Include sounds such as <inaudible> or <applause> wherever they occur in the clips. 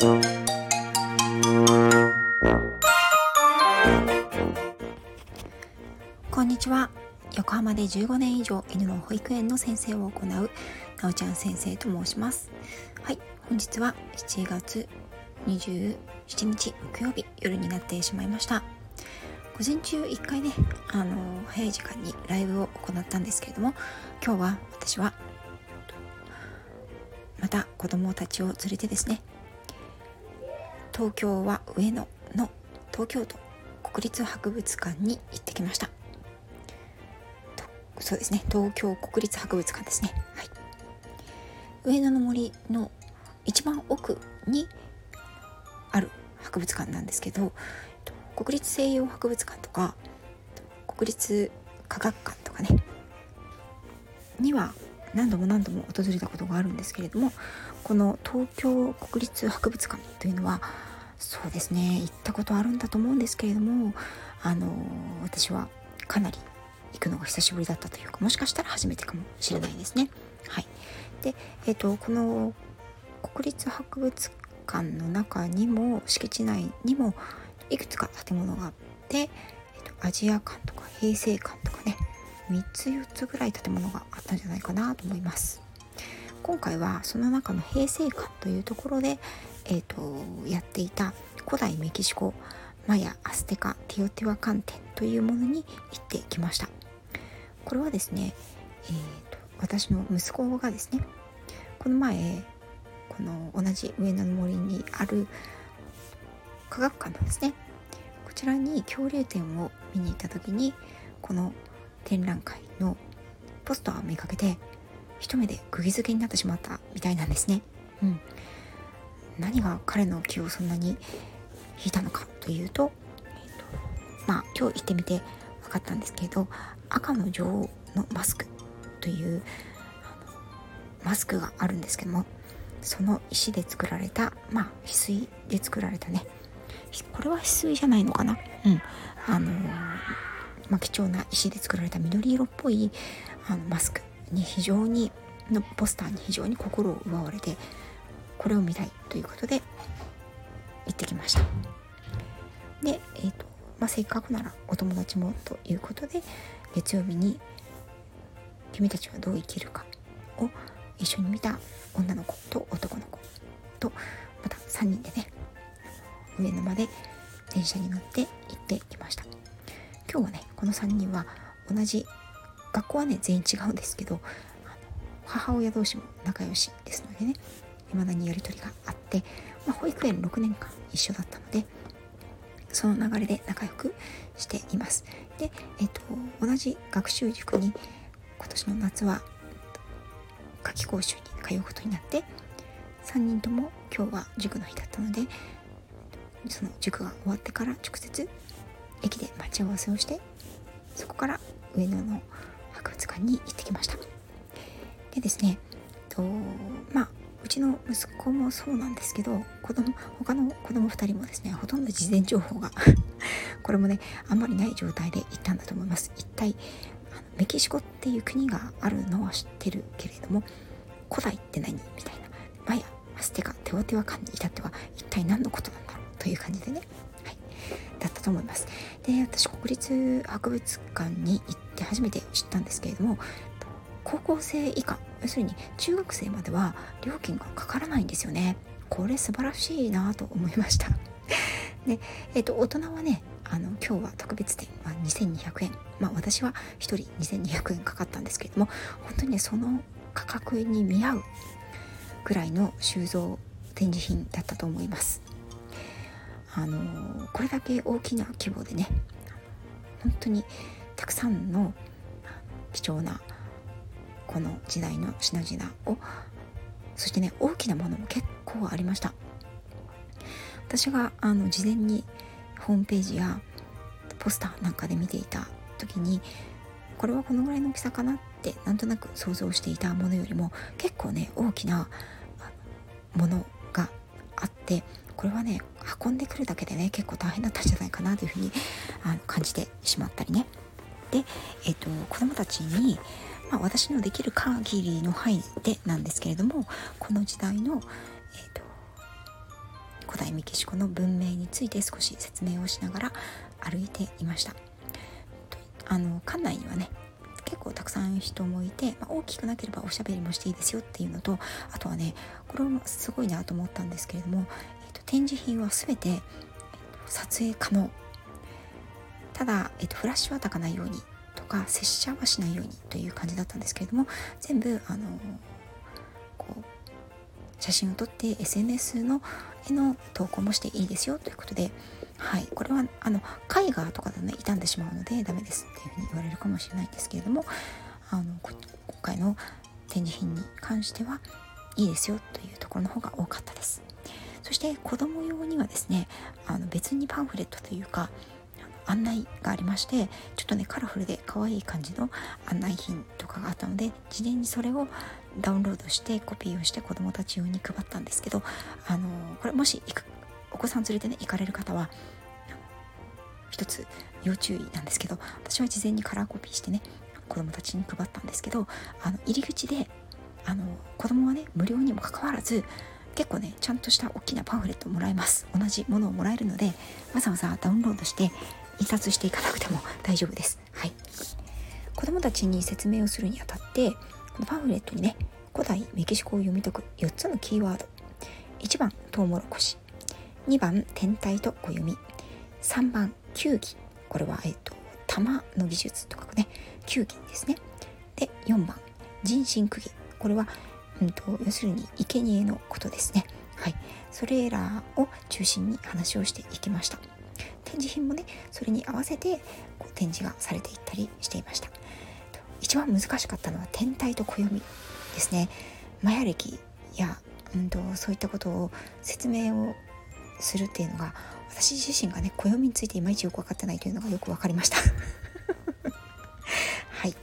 こんにちは。横浜で15年以上犬の保育園の先生を行うなおちゃん先生と申します。はい本日は7月27日木曜日夜になってしまいました。午前中1回ねあの早い時間にライブを行ったんですけれども今日は私はまた子供たちを連れてですね東京は上野の東京都国立博物館に行ってきました。そうですね。東京国立博物館ですね。はい。上野の森の一番奥にある博物館なんですけど国立西洋博物館とか国立科学館とかねには何度も何度も訪れたことがあるんですけれどもこの東京国立博物館というのはそうですね行ったことあるんだと思うんですけれどもあの私はかなり行くのが久しぶりだったというかもしかしたら初めてかもしれないですね。はい、で、えーと、この国立博物館の中にも敷地内にもいくつか建物があって、えーと、アジア館とか平成館とかね3つ4つぐらい建物があったんじゃないかなと思います。今回はその中の平成館というところで、えーと、やっていた古代メキシコマヤアステカティオティワカン店というものに行ってきましたこれはですね、えーと、私の息子がですねこの前この同じ上野の森にある科学館なんですねこちらに恐竜展を見に行った時にこの展覧会のポスターを見かけて一目で釘付けになってしまったみたいなんですね。うん、何が彼の気をそんなに引いたのかというと,、えーとまあ、今日行ってみて分かったんですけど赤の女王のマスクというマスクがあるんですけどもその石で作られたまあ翡翠で作られたね。これは翡翠じゃないのかな？うん。あのまあ、貴重な石で作られた緑色っぽいあのマスクに非常にのポスターに非常に心を奪われてこれを見たい。ということで行ってきました。で、えーとまあ、せっかくならお友達もということで月曜日に「君たちはどう生きるか」を一緒に見た女の子と男の子とまた3人でね上野まで電車に乗って行ってきました。今日はねこの3人は同じ学校はね全員違うんですけど母親同士も仲良しですのでね未だにやり取りがあって、まあ、保育園6年間一緒だったのでその流れで仲良くしています。で、えっと、同じ学習塾に今年の夏は夏期講習に通うことになって3人とも今日は塾の日だったのでその塾が終わってから直接駅で待ち合わせをしてそこから上野の博物館に行ってきました。でですねとまあうちの息子もそうなんですけど子供他の子供2人もですねほとんど事前情報が <laughs> これもねあんまりない状態で行ったんだと思います。一体メキシコっていう国があるのは知ってるけれども古代って何みたいな。マヤアステカテオテワカンに至っては一体何のことなんだろうという感じでね、はい、だったと思います。で私国立博物館に行って初めて知ったんですけれども高校生以下要するに中学生までは料金がかからないんですよね。これ素晴らしいなと思いました。<laughs> で、えっ、ー、と大人はねあの今日は特別展は2200円。まあ私は1人2200円かかったんですけれども本当にねその価格に見合うぐらいの収蔵展示品だったと思います。あのこれだけ大きな規模でね本当にたくさんの貴重なこの時代の品々をそしてね大きなものも結構ありました。私があの事前にホームページやポスターなんかで見ていた時にこれはこのぐらいの大きさかなってなんとなく想像していたものよりも結構ね大きなものがあってこれはね運んでくるだけでね結構大変だったんじゃないかなというふうにあの感じてしまったりね。で、えーと、子どもたちにまあ、私のできる限りの範囲でなんですけれどもこの時代の、えーと古、代メキシコの文明について少し説明をしながら歩いていました。あの館内にはね結構たくさん人もいて、まあ、大きくなければおしゃべりもしていいですよっていうのとあとはねこれもすごいなと思ったんですけれども、えーと、展示品は全て、撮影可能。ただ、えーと、フラッシュはたかないようにか拙者はしないようにという感じだったんですけれども全部あのこう写真を撮って SNS のへの投稿もしていいですよということではい、これはあの絵画とかでね傷んでしまうのでダメですっていうふうに言われるかもしれないんですけれどもあの今回の展示品に関してはいいですよというところの方が多かったです。そして子供用にはですねあの別にパンフレットというか案内がありましてちょっとねカラフルで可愛い感じの案内品とかがあったので事前にそれをダウンロードしてコピーをして子どもたち用に配ったんですけどあのこれもし行くお子さん連れてね行かれる方は一つ要注意なんですけど私は事前にカラーコピーしてね子供たちに配ったんですけどあの入り口であの子供はね無料にもかかわらず結構ねちゃんとした大きなパンフレットをもらえます。同じものをもらえるのでわざわざダウンロードして印刷していかなくても大丈夫です。はい。子供たちに説明をするにあたってこのパンフレットにね古代メキシコを読み解く4つのキーワード。1番トウモロコシ。2番天体と暦3番球技。これはえっと玉の技術とかね球技ですね。で4番人身釘これは、うんと、要するに生贄のことですね。はい。それらを中心に話をしていきました。展示品もねそれに合わせてこう展示がされていったりしていました。一番難しかったのは天体と暦ですね。マヤ歴や、うんとそういったことを説明をするっていうのが私自身がね暦についていまいちよく分かってないというのがよく分かりました。<laughs> はい。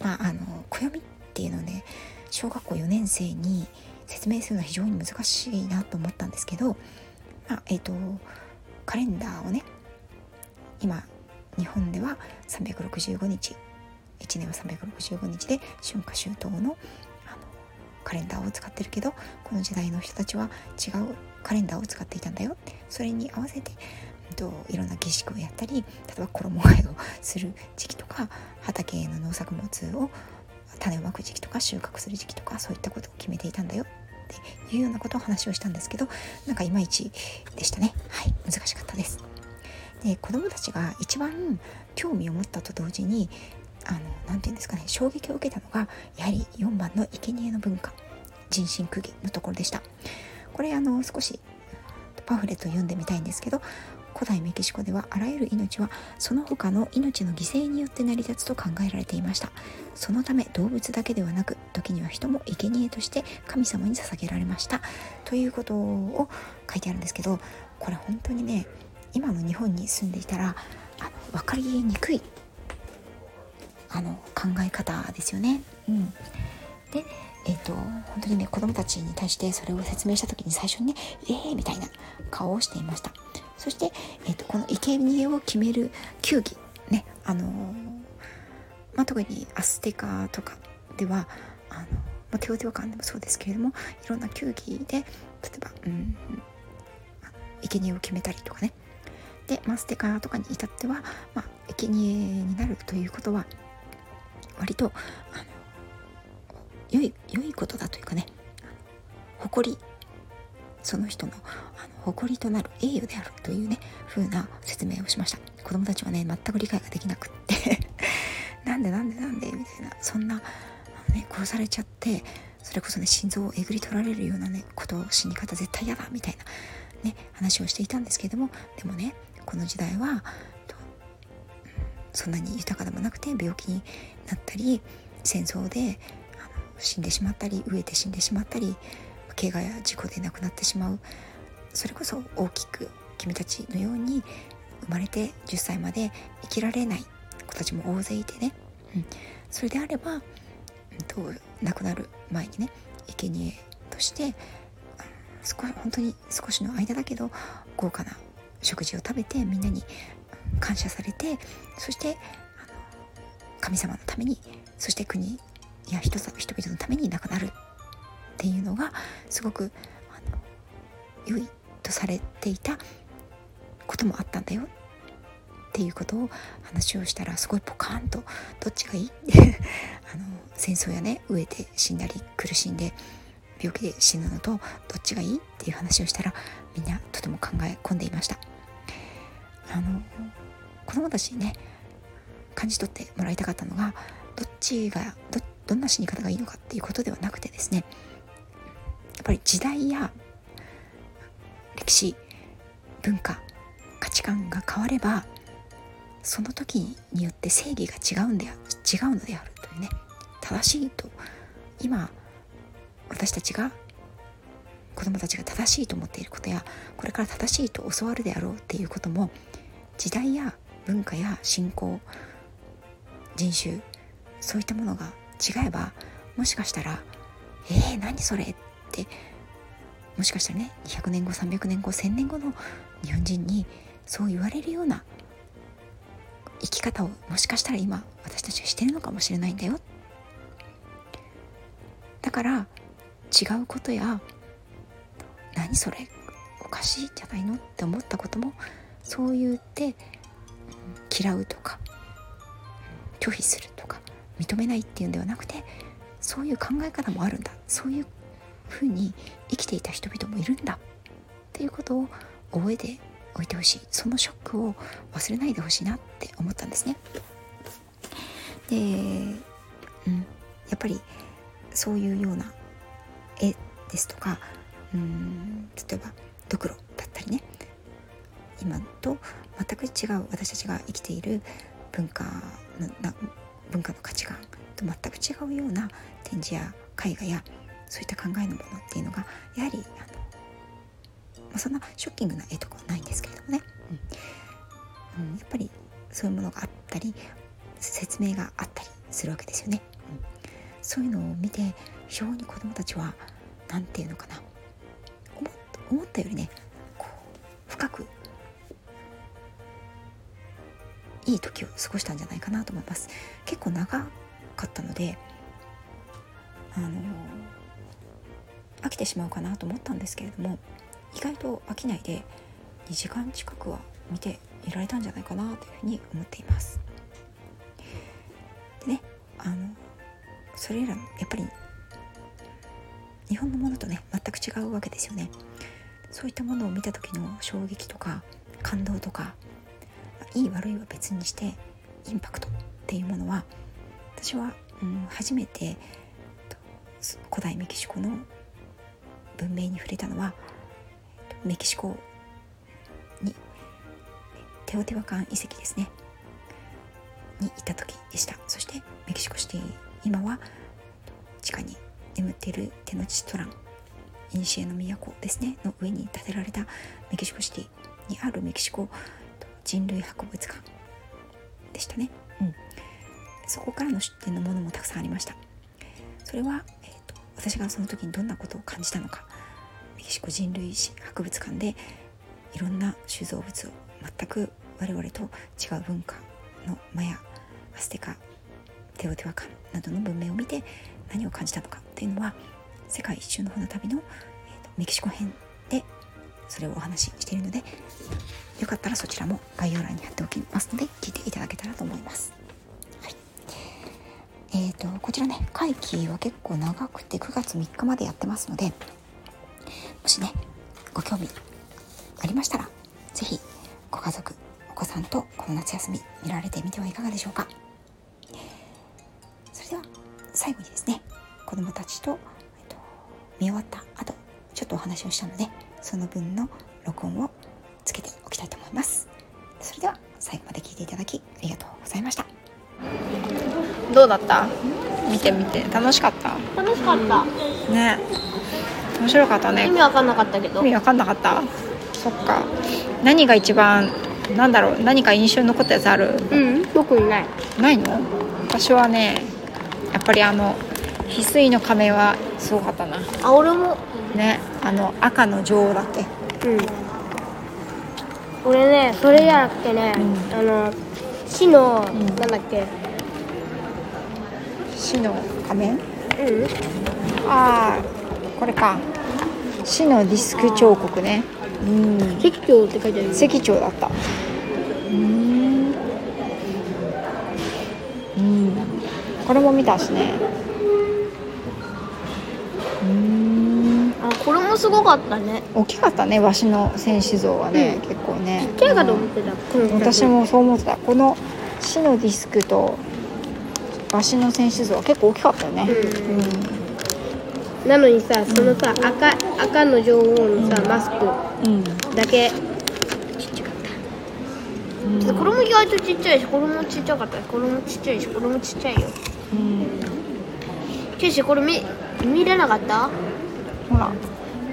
まああの暦っていうのね小学校4年生に説明するのは非常に難しいなと思ったんですけど、まあ、えっ、ー、とカレンダーをね今日本では365日1年は365日で春夏秋冬のカレンダーを使ってるけどこの時代の人たちは違うカレンダーを使っていたんだよ。それに合わせてといろんな儀式をやったり例えば衣替えをする時期とか畑への農作物を種をまく時期とか収穫する時期とかそういったことを決めていたんだよ。っていうようなことを話をしたんですけどなんかいまいちでしたね。はい。難しかったです。で子どもたちが一番興味を持ったと同時にあの何て言うんですかね。衝撃を受けたのがやはり4番の生贄の文化。人身釘のところでした。これあの少しパンフレットを読んでみたいんですけど古代メキシコではあらゆる命はその他の命の犠牲によって成り立つと考えられていましたそのため動物だけではなく時には人も生贄として神様に捧げられましたということを書いてあるんですけどこれ本当にね今の日本に住んでいたらあの分かりにくいあの考え方ですよね。うん、でえっ、ー、と本当にね子供たちに対してそれを説明した時に最初にね「えー!」みたいな顔をしていましたそして、えーと、この生贄を決める球技ねあのまあ、特にアステカとかではあの、まあ、テオテオカンでもそうですけれどもいろんな球技で例えば、うん、生贄を決めたりとかね。でマステカとかに至っては、まあ、生贄になるということは割とあの良い良いことだというかね誇りその人の誇りとなる栄誉であるというね風な説明をしました。子供たちはね全く理解ができなくって。<laughs> なんでなんでなんで？みたいな。そんな、ね、殺されちゃってそれこそね心臓をえぐり取られるようなねことを死に方絶対嫌だみたいなね話をしていたんですけれどもでもねこの時代はそんなに豊かでもなくて病気になったり戦争で死んでしまったり飢えて死んでしまったり怪我や事故で亡くなってしまう。それこそ大きく君たちのように生まれて10歳まで生きられない子たちも大勢いてね、うん、それであれば、うん、と亡くなる前にね生贄として少本当に少しの間だけど豪華な食事を食べてみんなに感謝されてそして神様のためにそして国や人人々のために亡くなるっていうのがすごくあの良いとされていたこともあったんだよっていうことを話をしたらすごいポカーンとどっちがいい？<laughs> あの戦争やね飢えて死んだり苦しんで病気で死ぬのとどっちがいい？っていう話をしたらみんなとても考え込んでいました。あの子供たちにね感じ取ってもらいたかったのがどっちがどどんな死に方がいいのかっていうことではなくてですねやっぱり時代や歴史文化価値観が変わればその時によって正義が違うんで違うのであるというね正しいと今私たちが子供たちが正しいと思っていることやこれから正しいと教わるであろうっていうことも時代や文化や信仰人種そういったものが違えばもしかしたら「えー、何それ?」ってもしかしたらね200年後300年後1000年後の日本人にそう言われるような生き方をもしかしたら今私たちがしてるのかもしれないんだよ。だから違うことや何それおかしいじゃないの？って思ったこともそう言って嫌うとか拒否するとか認めないっていうんではなくてそういう考え方もあるんだ。そういうふうに生きていた人々もいるんだ。っていうことを覚えておいてほしい。そのショックを忘れないでほしいなって思ったんですね。で、うん、やっぱりそういうような絵ですとかうん。例えばドクロだったりね。今と全く違う私たちが生きている文化のな文化の価値観と全く違うような展示や絵画やそういった考えのものっていうのがやはりあの、まあ、そんなショッキングな絵とかはないんですけれどもね、うん、うん、やっぱりそういうものがあったり説明があったりするわけですよね。うん、そういうのを見て非常に子どもたちは何て言うのかな。思ったよりねこう深くいい時を過ごしたんじゃないかなと思います。結構長かったのであの飽きてしまうかなと思ったんですけれども意外と飽きないで2時間近くは見ていられたんじゃないかなというふうに思っています。でねあのそれらやっぱり日本のものとね全く違うわけですよね。そういったものを見た時の衝撃とか感動とかいい悪いは別にしてインパクトっていうものは私は、うん、初めて古代メキシコの文明に触れたのはメキシコにテオティワカン遺跡ですね。にいた時でした。そしてメキシコシティ今は地下に眠っているテノチストラン古の都ですねの上に建てられたメキシコシティにあるメキシコ人類博物館でしたね、うん、そこからの出展のものもたくさんありました。それは、私がその時にどんなことを感じたのかメキシコ人類史博物館でいろんな収蔵物を全く我々と違う文化のマヤアステカテオテワカンなどの文明を見て何を感じたのかっていうのは世界一周の船旅の、えーとメキシコ編でそれをお話ししているのでよかったらそちらも概要欄に貼っておきますので聞いていただけたらと思います。えーと、こちらね会期は結構長くて9月3日までやってますのでもしねご興味ありましたら是非ご家族お子さんとこの夏休み見られてみてはいかがでしょうか。それでは最後にですね子どもたちと、えっと、見終わった後ちょっとお話をしたのでその分の録音をつけておきたいと思いますそれでは最後まで聞いていただきありがとうございましたどうだった？見てみて。楽しかった？楽しかった。ね。面白かったね。意味わかんなかったけど。意味わかんなかった？そっか。何が一番なんだろう？何か印象に残ったやつある？うん。僕にない。ないの？私はねやっぱりあの翡翠の仮面はすごかったな。あ俺も。ね。あの赤の女王だっけ？うん。俺ねそれじゃなくてね、うん、あの死の、うん、なんだっけ？死の仮面？うん。ああこれか。死のディスク彫刻ね。うん。石彫って書いてある石彫だった。うん。うんこれも見たしね。うん。あこれもすごかったね。大きかったねわしの戦士像はね、うん。結構ね。ちっちゃいかと思ってた。うん私もそう思ってた。この死のディスクとわしの戦士像は結構大きかったよねなのにさそのさ赤赤の女王のさマスクうん、うんだけ。ちっちゃかったこれも意外とちっちゃいしこれもちっちゃかった。これもちっちゃいしこれもちっちゃいよ。うん。ケイシこれ見見れなかった？ほら。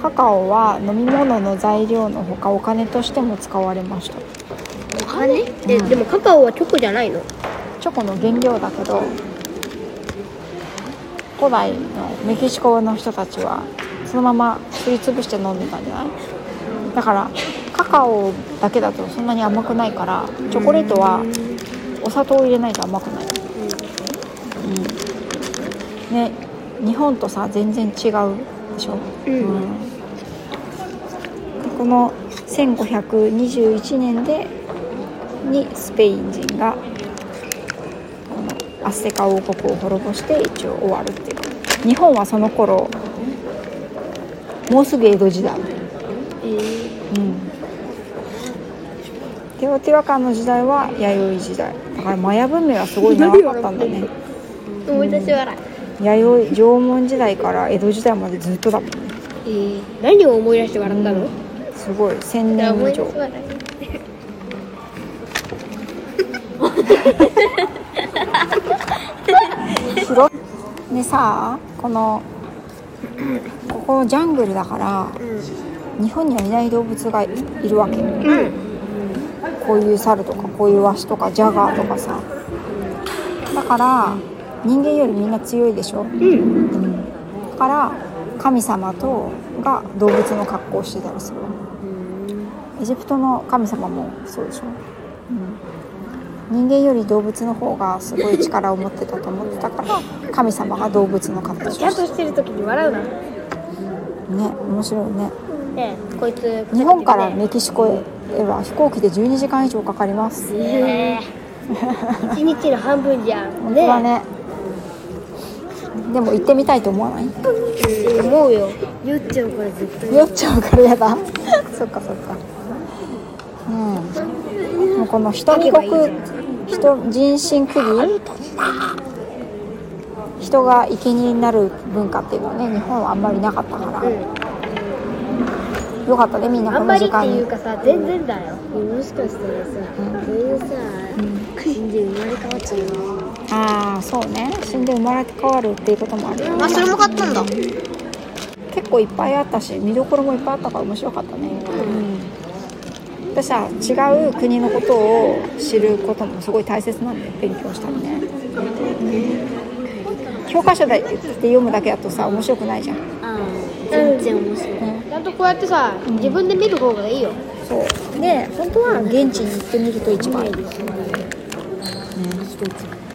カカオは飲み物の材料のほかお金としても使われました。お金？えでもカカオはチョコじゃないの？チョコの原料だけど古代のメキシコの人たちはそのまますりつぶして飲んでたんじゃない？だからカカオだけだとそんなに甘くないからチョコレートはお砂糖を入れないと甘くない、うん、ね日本とさ全然違うでしょ、うん。でこの1521年でにスペイン人がアステカ王国を滅ぼして一応終わるっていう日本はその頃もうすぐ江戸時代。うん。テオティワカンの時代は弥生時代。だからマヤ文明はすごい長かったんだね。思い出し笑い。弥生縄文時代から江戸時代までずっとだもんねえー何を思い出して笑った。の、すごい。1000いや思い年以上 <laughs> 広いでさこのここジャングルだから日本にはいない動物がいるわけ。うんこういう猿とかこういうワシとかジャガーとかさ。だから人間よりみんな強いでしょ、うんだから神様とが動物の格好をしてたりする。エジプトの神様もそうでしょ、うん、人間より動物の方がすごい力を持ってたと思ってたから神様が動物の格好をちゃんしてとしてる時に笑うな。ね面白いね。でこいつ日本からメキシコへは飛行機で12時間以上かかります。え。ー一日の半分じゃん。本当だね。でも行ってみたいと思わない？思うよ。酔っちゃうから絶対。酔っちゃうからやだ。<laughs> そっかそっか。うん。もうこの人に国人人身区議人が生贄になる文化っていうのはね日本はあんまりなかったから、よかったねみんなこあんまりっての時間にいうかさ全然だよ。もしかしたらさそういうさ死んで生まれ変わっちゃうのああそうね。死んで生まれ変わるっていうこともあるよね。あそれも買ったんだ。結構いっぱいあったし見どころもいっぱいあったから面白かったね、うん、私は違う国のことを知ることもすごい大切なんで勉強したりね、うん、教科書で読むだけだとさ面白くないじゃん。全然面白い。ちゃんとこうやってさ自分で見る方がいいよ。そう。で本当は現地に行ってみると一番いい、一つ